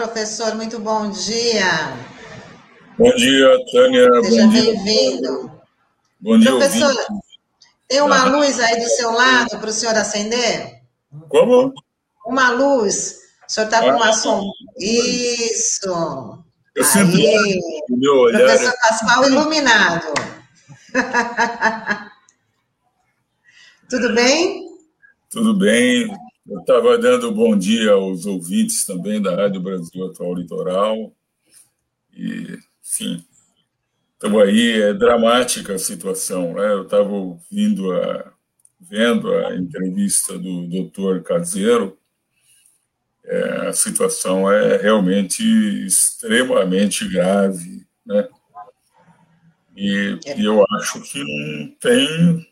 Professor, muito bom dia. Bom dia, Tânia. Seja bem-vindo. Bom dia, professor. Ouvinte. Tem uma luz aí do seu lado para o senhor acender? Como? Uma luz. O senhor está com uma ah, sombra. Isso. Eu sempre o meu olhar. Professor Pascoal iluminado. Tudo bem? Tudo bem. Eu estava dando bom dia aos ouvintes também da Rádio Brasil Atual Litoral. E, enfim, estamos aí, é dramática a situação. Né? Eu estava ouvindo, a, vendo a entrevista do doutor Caseiro, é, a situação é realmente extremamente grave, né? E, e eu acho que não tem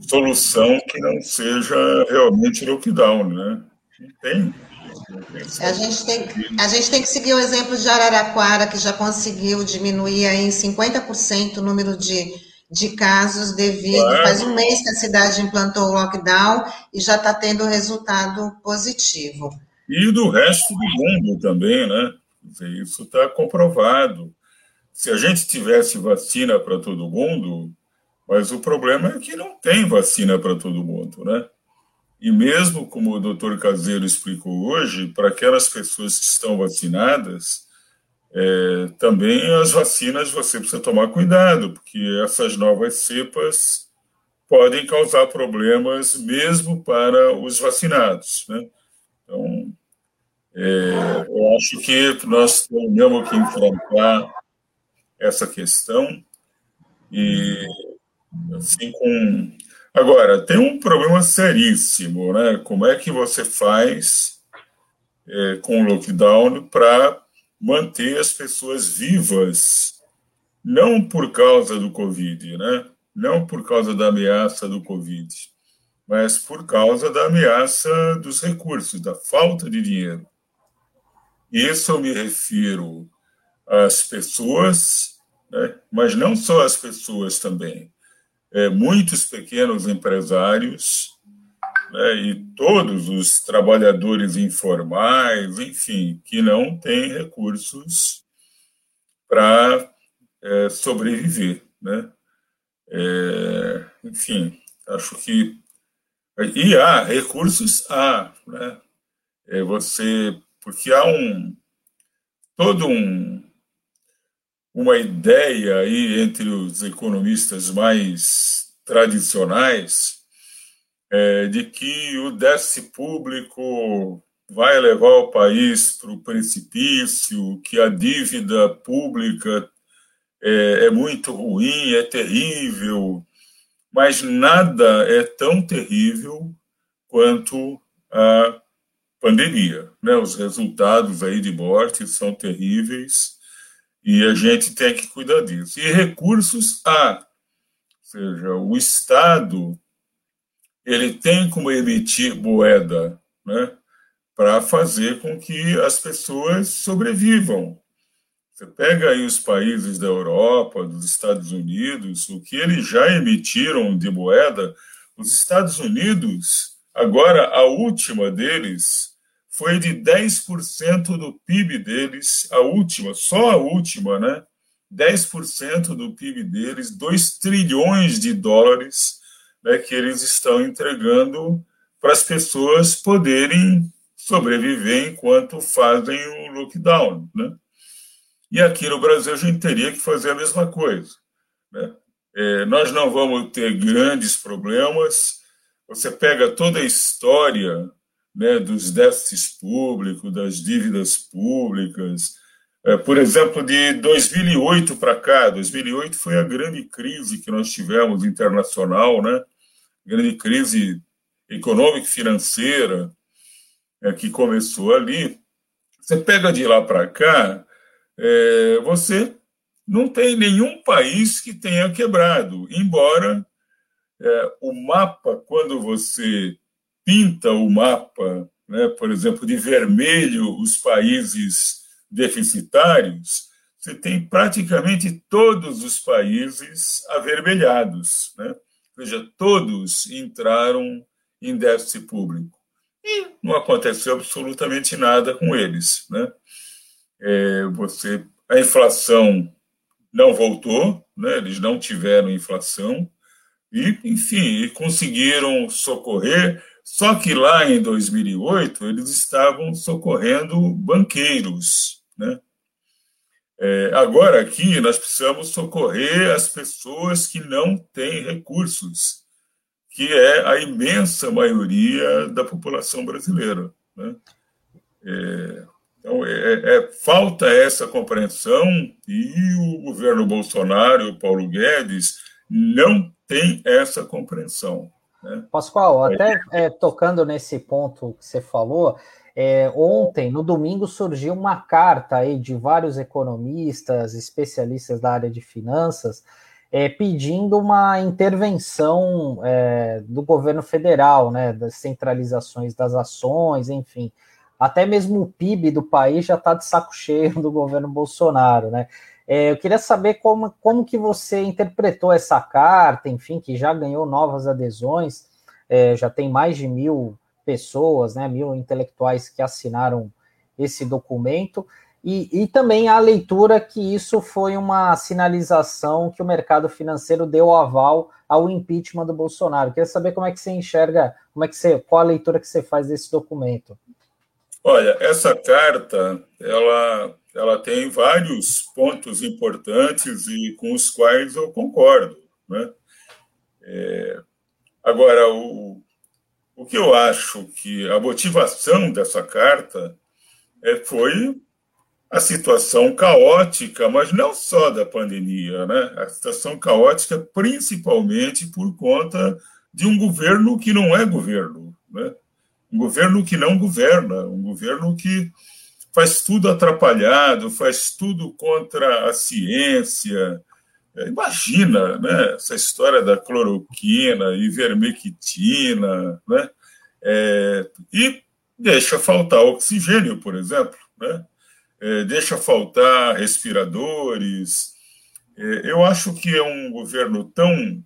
solução que não seja realmente lockdown, né? Não tem. A gente, tem, a gente tem que seguir o exemplo de Araraquara, que já conseguiu diminuir aí em 50% o número de, de casos devido. Claro. Faz um mês que a cidade implantou o lockdown e já está tendo resultado positivo. E do resto do mundo também, né? Isso está comprovado. Se a gente tivesse vacina para todo mundo, mas o problema é que não tem vacina para todo mundo, né? E mesmo como o doutor Caseiro explicou hoje, para aquelas pessoas que estão vacinadas, é, também as vacinas você precisa tomar cuidado, porque essas novas cepas podem causar problemas mesmo para os vacinados, né? Então, é, eu acho que nós temos que enfrentar essa questão e Assim, com... Agora, tem um problema seríssimo, né? Como é que você faz é, com o lockdown para manter as pessoas vivas, não por causa do Covid, né? Não por causa da ameaça do Covid, mas por causa da ameaça dos recursos, da falta de dinheiro. Isso eu me refiro às pessoas, né? mas não só às pessoas também é, muitos pequenos empresários né, e todos os trabalhadores informais, enfim, que não têm recursos para é, sobreviver. Né? É, enfim, acho que. E há recursos, há. Né? É você. Porque há um. Todo um uma ideia aí entre os economistas mais tradicionais é, de que o déficit público vai levar o país para o precipício, que a dívida pública é, é muito ruim, é terrível, mas nada é tão terrível quanto a pandemia. Né? Os resultados aí de morte são terríveis e a gente tem que cuidar disso. E recursos há. Ou seja, o Estado ele tem como emitir moeda né, para fazer com que as pessoas sobrevivam. Você pega aí os países da Europa, dos Estados Unidos, o que eles já emitiram de moeda, os Estados Unidos, agora a última deles, foi de 10% do PIB deles, a última, só a última, né? 10% do PIB deles, 2 trilhões de dólares né, que eles estão entregando para as pessoas poderem sobreviver enquanto fazem o lockdown. Né? E aqui no Brasil a gente teria que fazer a mesma coisa. Né? É, nós não vamos ter grandes problemas. Você pega toda a história né, dos déficits públicos, das dívidas públicas. É, por exemplo, de 2008 para cá, 2008 foi a grande crise que nós tivemos internacional, né? grande crise econômica e financeira é, que começou ali. Você pega de lá para cá, é, você não tem nenhum país que tenha quebrado, embora é, o mapa, quando você pinta o mapa, né, por exemplo, de vermelho os países deficitários, você tem praticamente todos os países avermelhados. Né? Ou seja, todos entraram em déficit público. e não aconteceu absolutamente nada com eles. Né? É, você, a inflação não voltou, né? eles não tiveram inflação, e, enfim, conseguiram socorrer. Só que lá em 2008 eles estavam socorrendo banqueiros, né? É, agora aqui nós precisamos socorrer as pessoas que não têm recursos, que é a imensa maioria da população brasileira. Né? É, então, é, é, falta essa compreensão e o governo Bolsonaro, o Paulo Guedes, não tem essa compreensão. Né? Pascoal, até é, tocando nesse ponto que você falou, é, ontem, no domingo, surgiu uma carta aí de vários economistas, especialistas da área de finanças, é, pedindo uma intervenção é, do governo federal, né, das centralizações das ações, enfim. Até mesmo o PIB do país já está de saco cheio do governo Bolsonaro, né? É, eu queria saber como, como que você interpretou essa carta, enfim, que já ganhou novas adesões, é, já tem mais de mil pessoas, né, mil intelectuais que assinaram esse documento, e, e também a leitura que isso foi uma sinalização que o mercado financeiro deu aval ao impeachment do Bolsonaro. Eu queria saber como é que você enxerga, como é que você, qual a leitura que você faz desse documento. Olha, essa carta, ela ela tem vários pontos importantes e com os quais eu concordo. Né? É, agora, o, o que eu acho que a motivação dessa carta é, foi a situação caótica, mas não só da pandemia, né? a situação caótica principalmente por conta de um governo que não é governo, né? Um governo que não governa, um governo que faz tudo atrapalhado, faz tudo contra a ciência. É, imagina né, essa história da cloroquina, ivermectina, né? É, e deixa faltar oxigênio, por exemplo, né? É, deixa faltar respiradores. É, eu acho que é um governo tão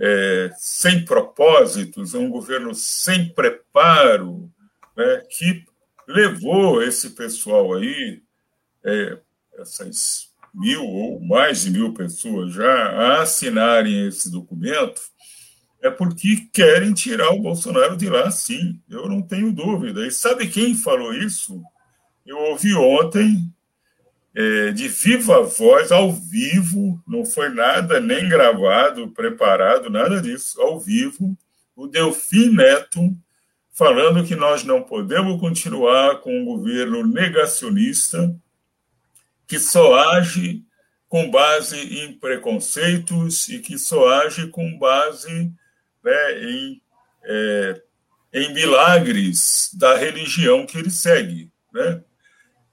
é, sem propósitos, um governo sem preparo, né, que levou esse pessoal aí, é, essas mil ou mais de mil pessoas já, a assinarem esse documento, é porque querem tirar o Bolsonaro de lá, sim, eu não tenho dúvida. E sabe quem falou isso? Eu ouvi ontem, é, de viva voz, ao vivo, não foi nada nem gravado, preparado, nada disso, ao vivo, o Delfim Neto, falando que nós não podemos continuar com um governo negacionista que só age com base em preconceitos e que só age com base né, em, é, em milagres da religião que ele segue. Né?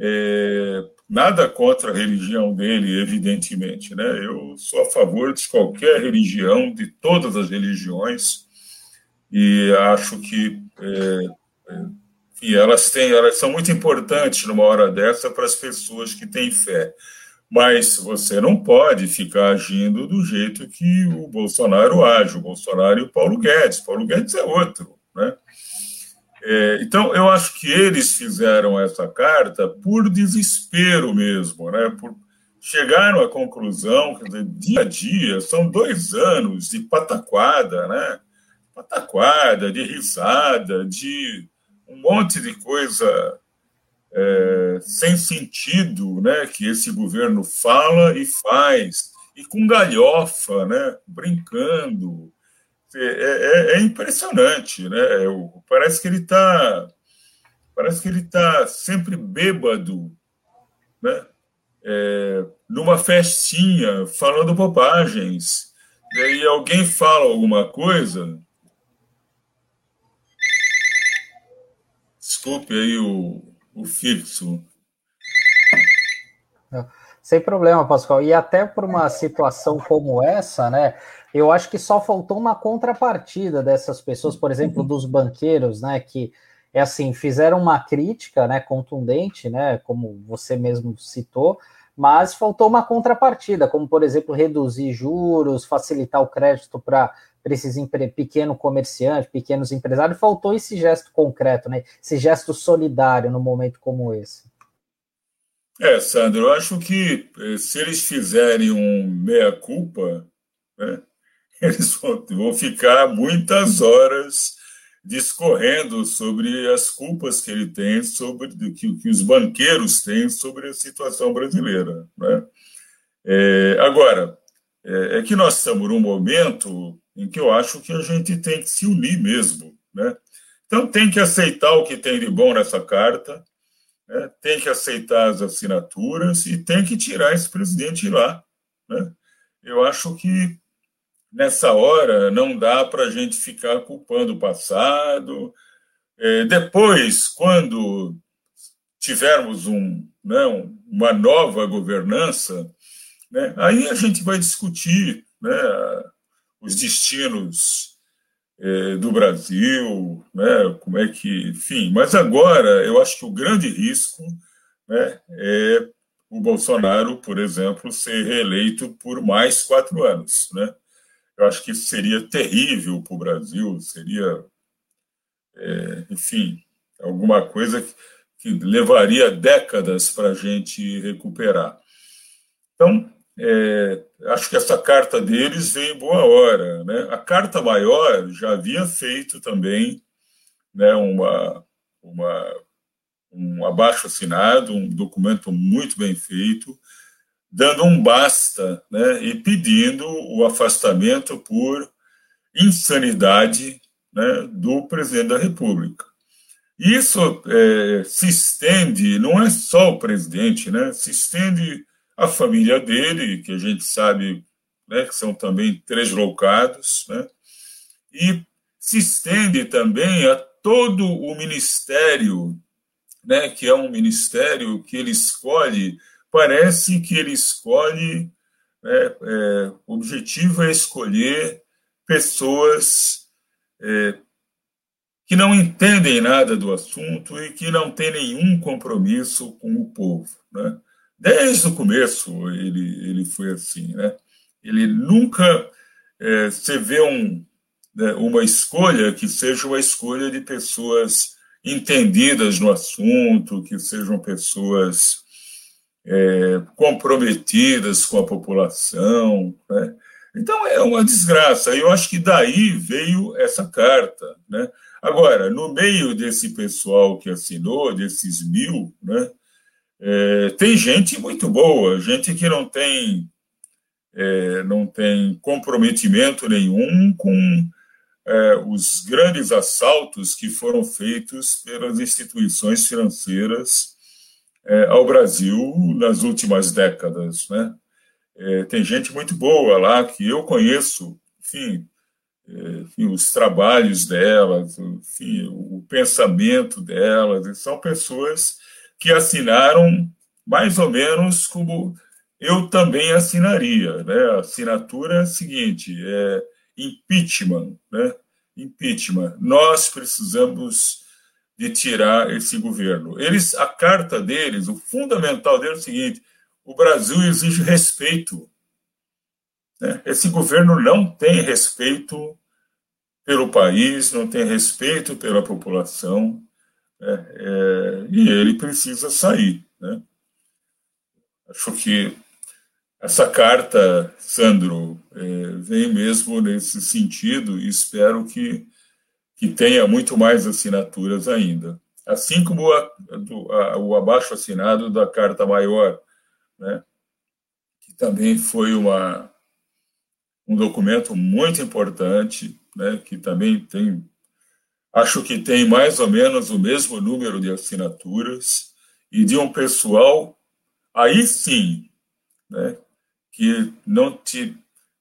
É, nada contra a religião dele, evidentemente. Né? Eu sou a favor de qualquer religião, de todas as religiões, e acho que é, é elas têm, elas são muito importantes numa hora dessa para as pessoas que têm fé. Mas você não pode ficar agindo do jeito que o Bolsonaro age, o Bolsonaro e o Paulo Guedes. Paulo Guedes é outro, né? É, então, eu acho que eles fizeram essa carta por desespero mesmo, né? Por, chegaram à conclusão que, dia a dia, são dois anos de pataquada, né? pataquada, de risada, de um monte de coisa é, sem sentido né, que esse governo fala e faz, e com galhofa, né, brincando. É, é, é impressionante, né? parece que ele está parece que ele está sempre bêbado, né? É, numa festinha, falando bobagens. E aí alguém fala alguma coisa, Desculpe aí o, o fixo. Sem problema, Pascoal. E até por uma situação como essa, né? Eu acho que só faltou uma contrapartida dessas pessoas, por exemplo, dos banqueiros, né? Que é assim, fizeram uma crítica, né? Contundente, né? Como você mesmo citou, mas faltou uma contrapartida, como por exemplo reduzir juros, facilitar o crédito para esses pequeno comerciante, pequenos empresários, faltou esse gesto concreto, né? esse gesto solidário no momento como esse. É, Sandro, eu acho que eh, se eles fizerem um meia-culpa, né, eles vão ficar muitas horas discorrendo sobre as culpas que ele tem, sobre que, que os banqueiros têm sobre a situação brasileira. Né? É, agora, é, é, que nós estamos num momento em que eu acho que a gente tem que se unir mesmo. Né? Então, tem que aceitar o que tem de bom nessa carta, né? tem que aceitar as assinaturas e tem que tirar esse presidente lá. Né? Eu acho que nessa hora não dá para a gente ficar culpando o passado. É, depois, quando tivermos um, né, uma nova governança, né, aí a gente vai discutir né, os destinos é, do Brasil, né, como é que, enfim. Mas agora eu acho que o grande risco né, é o Bolsonaro, por exemplo, ser reeleito por mais quatro anos, né? Eu acho que isso seria terrível para o Brasil, seria, é, enfim, alguma coisa que, que levaria décadas para a gente recuperar. Então, é, acho que essa carta deles veio em boa hora. Né? A carta maior já havia feito também né, uma, uma, um abaixo assinado, um documento muito bem feito, dando um basta né, e pedindo o afastamento por insanidade né, do presidente da República. Isso é, se estende, não é só o presidente, né, se estende a família dele, que a gente sabe né, que são também três loucados, né, e se estende também a todo o ministério, né, que é um ministério que ele escolhe parece que ele escolhe, né, é, o objetivo é escolher pessoas é, que não entendem nada do assunto e que não têm nenhum compromisso com o povo. Né? Desde o começo ele, ele foi assim. Né? Ele nunca é, você vê um, né, uma escolha que seja uma escolha de pessoas entendidas no assunto, que sejam pessoas é, comprometidas com a população. Né? Então é uma desgraça. Eu acho que daí veio essa carta. Né? Agora, no meio desse pessoal que assinou, desses mil, né, é, tem gente muito boa, gente que não tem, é, não tem comprometimento nenhum com é, os grandes assaltos que foram feitos pelas instituições financeiras é, ao Brasil nas últimas décadas. Né? É, tem gente muito boa lá que eu conheço, enfim, é, enfim os trabalhos delas, enfim, o pensamento delas, são pessoas que assinaram mais ou menos como eu também assinaria. Né? A assinatura é a seguinte: é impeachment. Né? Impeachment. Nós precisamos de tirar esse governo. Eles, a carta deles, o fundamental deles é o seguinte: o Brasil exige respeito. Né? Esse governo não tem respeito pelo país, não tem respeito pela população, né? é, e ele precisa sair. Né? Acho que essa carta, Sandro, é, vem mesmo nesse sentido e espero que que tenha muito mais assinaturas ainda. Assim como a, a, o abaixo assinado da Carta Maior, né, que também foi uma, um documento muito importante, né, que também tem, acho que tem mais ou menos o mesmo número de assinaturas, e de um pessoal, aí sim, né, que não te,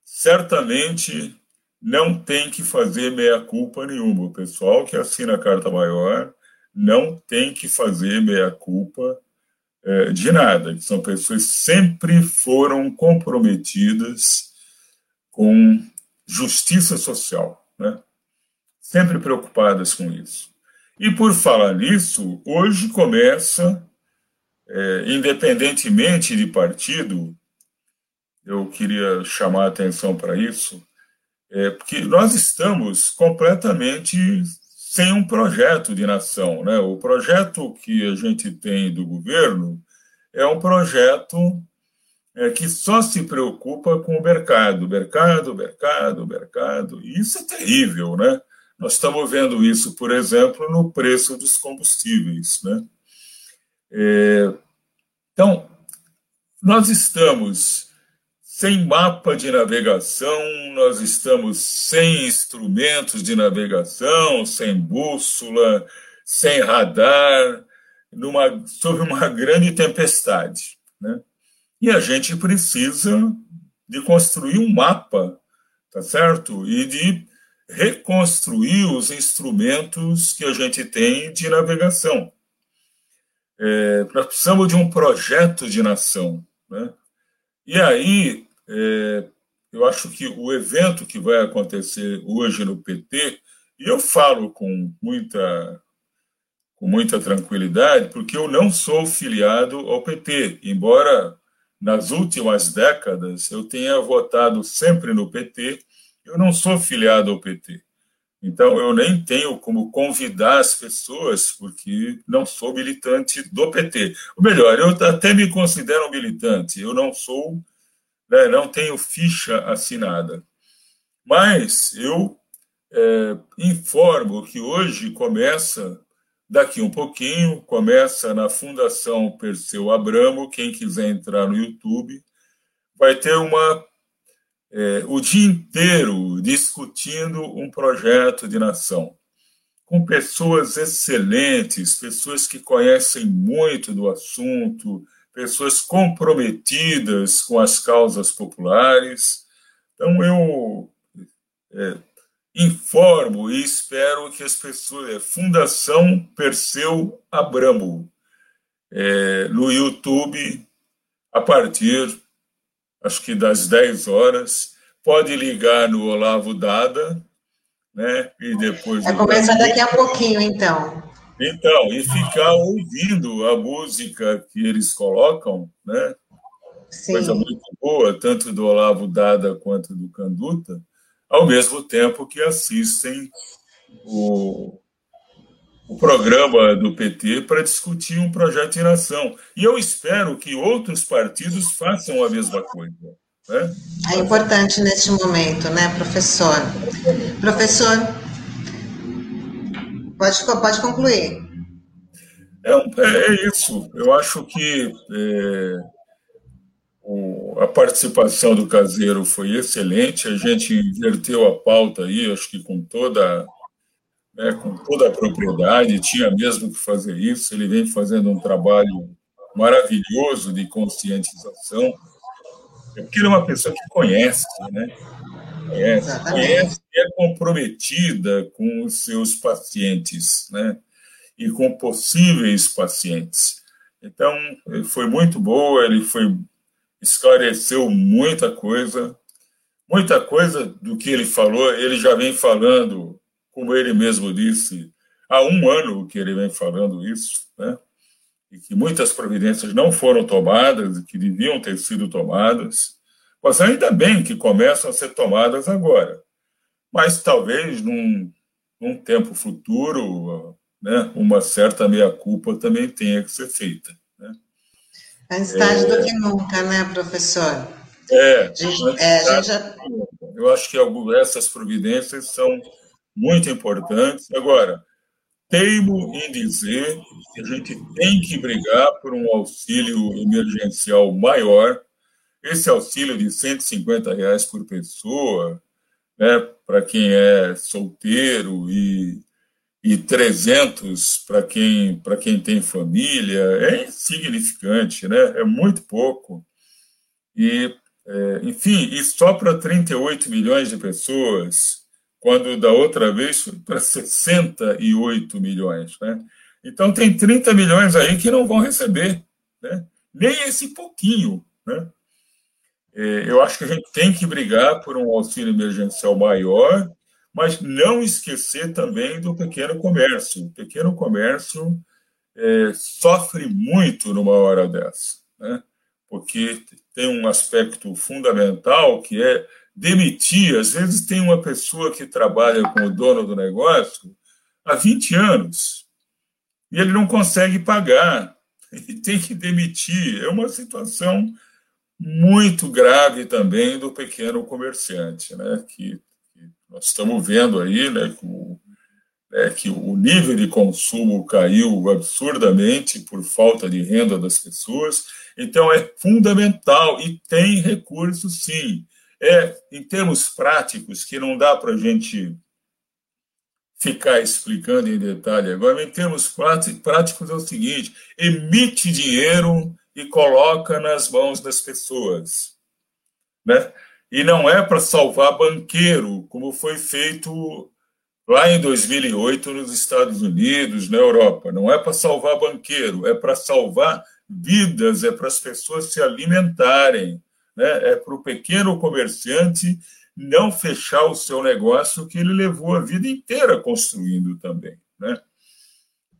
certamente não tem que fazer meia-culpa nenhuma. O pessoal que assina a carta maior não tem que fazer meia-culpa é, de nada. São pessoas que sempre foram comprometidas com justiça social, né? Sempre preocupadas com isso. E por falar nisso, hoje começa, é, independentemente de partido, eu queria chamar a atenção para isso, É, porque nós estamos completamente sem um projeto de nação. Né? O projeto que a gente tem do governo é um projeto é, que só se preocupa com o mercado, mercado, mercado, mercado. E isso é terrível, né? Nós estamos vendo isso, por exemplo, no preço dos combustíveis, né? É, então, nós estamos sem mapa de navegação, nós estamos sem instrumentos de navegação, sem bússola, sem radar, numa, sob uma grande tempestade. Né? E a gente precisa de construir um mapa, tá certo? E de reconstruir os instrumentos que a gente tem de navegação. É, nós precisamos de um projeto de nação. Né? E aí, é, eu acho que o evento que vai acontecer hoje no PT, e eu falo com muita, com muita tranquilidade, porque eu não sou filiado ao PT, embora nas últimas décadas eu tenha votado sempre no PT, eu não sou filiado ao PT. Então, eu nem tenho como convidar as pessoas, porque não sou militante do PT. Ou melhor, eu até me considero um militante, eu não sou né, não tenho ficha assinada. Mas eu é, informo que hoje começa, daqui um pouquinho, começa na Fundação Perseu Abramo, quem quiser entrar no YouTube, vai ter uma é, o dia inteiro discutindo um projeto de nação, com pessoas excelentes, pessoas que conhecem muito do assunto, pessoas comprometidas com as causas populares. Então, eu é, informo e espero que as pessoas. É, Fundação Perseu Abramo, é, no YouTube, a partir, acho que das 10 horas. Pode ligar no Olavo Dada, né? E depois. Vai começar daqui a pouquinho, então. Então, e ficar ouvindo a música que eles colocam, né? Sim. Coisa muito boa, tanto do Olavo Dada quanto do Canduta, ao mesmo tempo que assistem o, o programa do PT para discutir um projeto de nação. E eu espero que outros partidos façam a mesma coisa. Né? É importante neste momento, né, professor? Professor, Pode, pode concluir. É, é isso. Eu acho que é, o, a participação do caseiro foi excelente. A gente inverteu a pauta aí, acho que com toda, né, com toda a propriedade. Tinha mesmo que fazer isso. Ele vem fazendo um trabalho maravilhoso de conscientização. É porque ele é uma pessoa que conhece, né? conhece, conhece e é comprometida com os seus pacientes, né? E com possíveis pacientes. Então, foi muito boa, ele foi esclareceu muita coisa, muita coisa do que ele falou, ele já vem falando, como ele mesmo disse, há um ano que ele vem falando isso, né? E que muitas providências não foram tomadas, que deviam ter sido tomadas. Mas ainda bem que começam a ser tomadas agora. Mas talvez num, num tempo futuro, né, uma certa meia-culpa também tenha que ser feita. Né? Antes tarde é, do que nunca, né, professor? É, a gente, é, a gente já... eu acho que essas providências são muito importantes. Agora, teimo em dizer que a gente tem que brigar por um auxílio emergencial maior esse auxílio de 150 reais por pessoa, né, para quem é solteiro e, e 300 para quem, para quem tem família, é insignificante, né, é muito pouco. E, é, enfim, e só para 38 milhões de pessoas, quando da outra vez foi para 68 milhões. Né? Então, tem 30 milhões aí que não vão receber, né? nem esse pouquinho. Né? É, eu acho que a gente tem que brigar por um auxílio emergencial maior, mas não esquecer também do pequeno comércio. O pequeno comércio é, sofre muito numa hora dessa, né? porque tem um aspecto fundamental que é demitir. Às vezes tem uma pessoa que trabalha com o dono do negócio há 20 anos e ele não consegue pagar e tem que demitir. É uma situação muito grave também do pequeno comerciante, né? que, nós estamos vendo aí né, que, o, né, que o nível de consumo caiu absurdamente por falta de renda das pessoas. Então, é fundamental e tem recursos, sim. É, em termos práticos, que não dá para a gente ficar explicando em detalhe agora, em termos práticos é o seguinte: emite dinheiro e coloca nas mãos das pessoas. Né? E não é para salvar banqueiro, como foi feito lá em 2008 nos Estados Unidos, na Europa. Não é para salvar banqueiro, é para salvar vidas, é para as pessoas se alimentarem, né? é para o pequeno comerciante não fechar o seu negócio que ele levou a vida inteira construindo também. Né?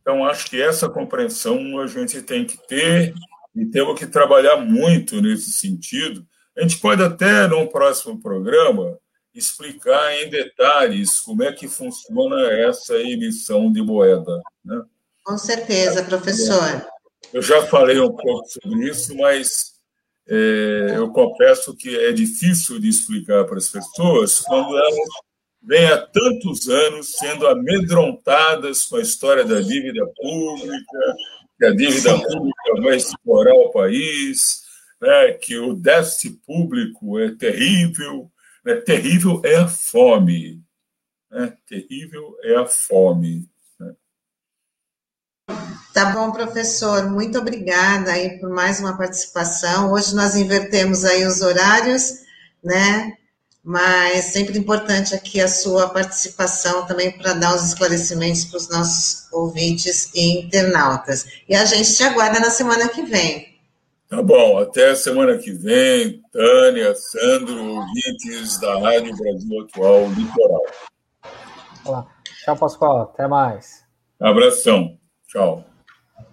Então, acho que essa compreensão a gente tem que ter e temos que trabalhar muito nesse sentido. A gente pode até, num próximo programa, explicar em detalhes como é que funciona essa emissão de moeda. Né? Com certeza, professor. Eu já falei um pouco sobre isso, mas é, eu confesso que é difícil de explicar para as pessoas quando elas vêm há tantos anos sendo amedrontadas com a história da dívida pública, que a dívida pública vai explorar o país, né, que o déficit público é terrível. Né, terrível é a fome. Né, terrível é a fome. Tá bom, professor. Muito obrigada aí por mais uma participação. Hoje nós invertemos aí os horários, né? Mas sempre importante aqui a sua participação também para dar os esclarecimentos para os nossos ouvintes e internautas. E a gente te aguarda na semana que vem. Tá bom, até a semana que vem, Tânia, Sandro, ouvintes da Rádio Brasil Atual Litoral. Olá. Tchau, Pascoal. Até mais. Abração. Tchau.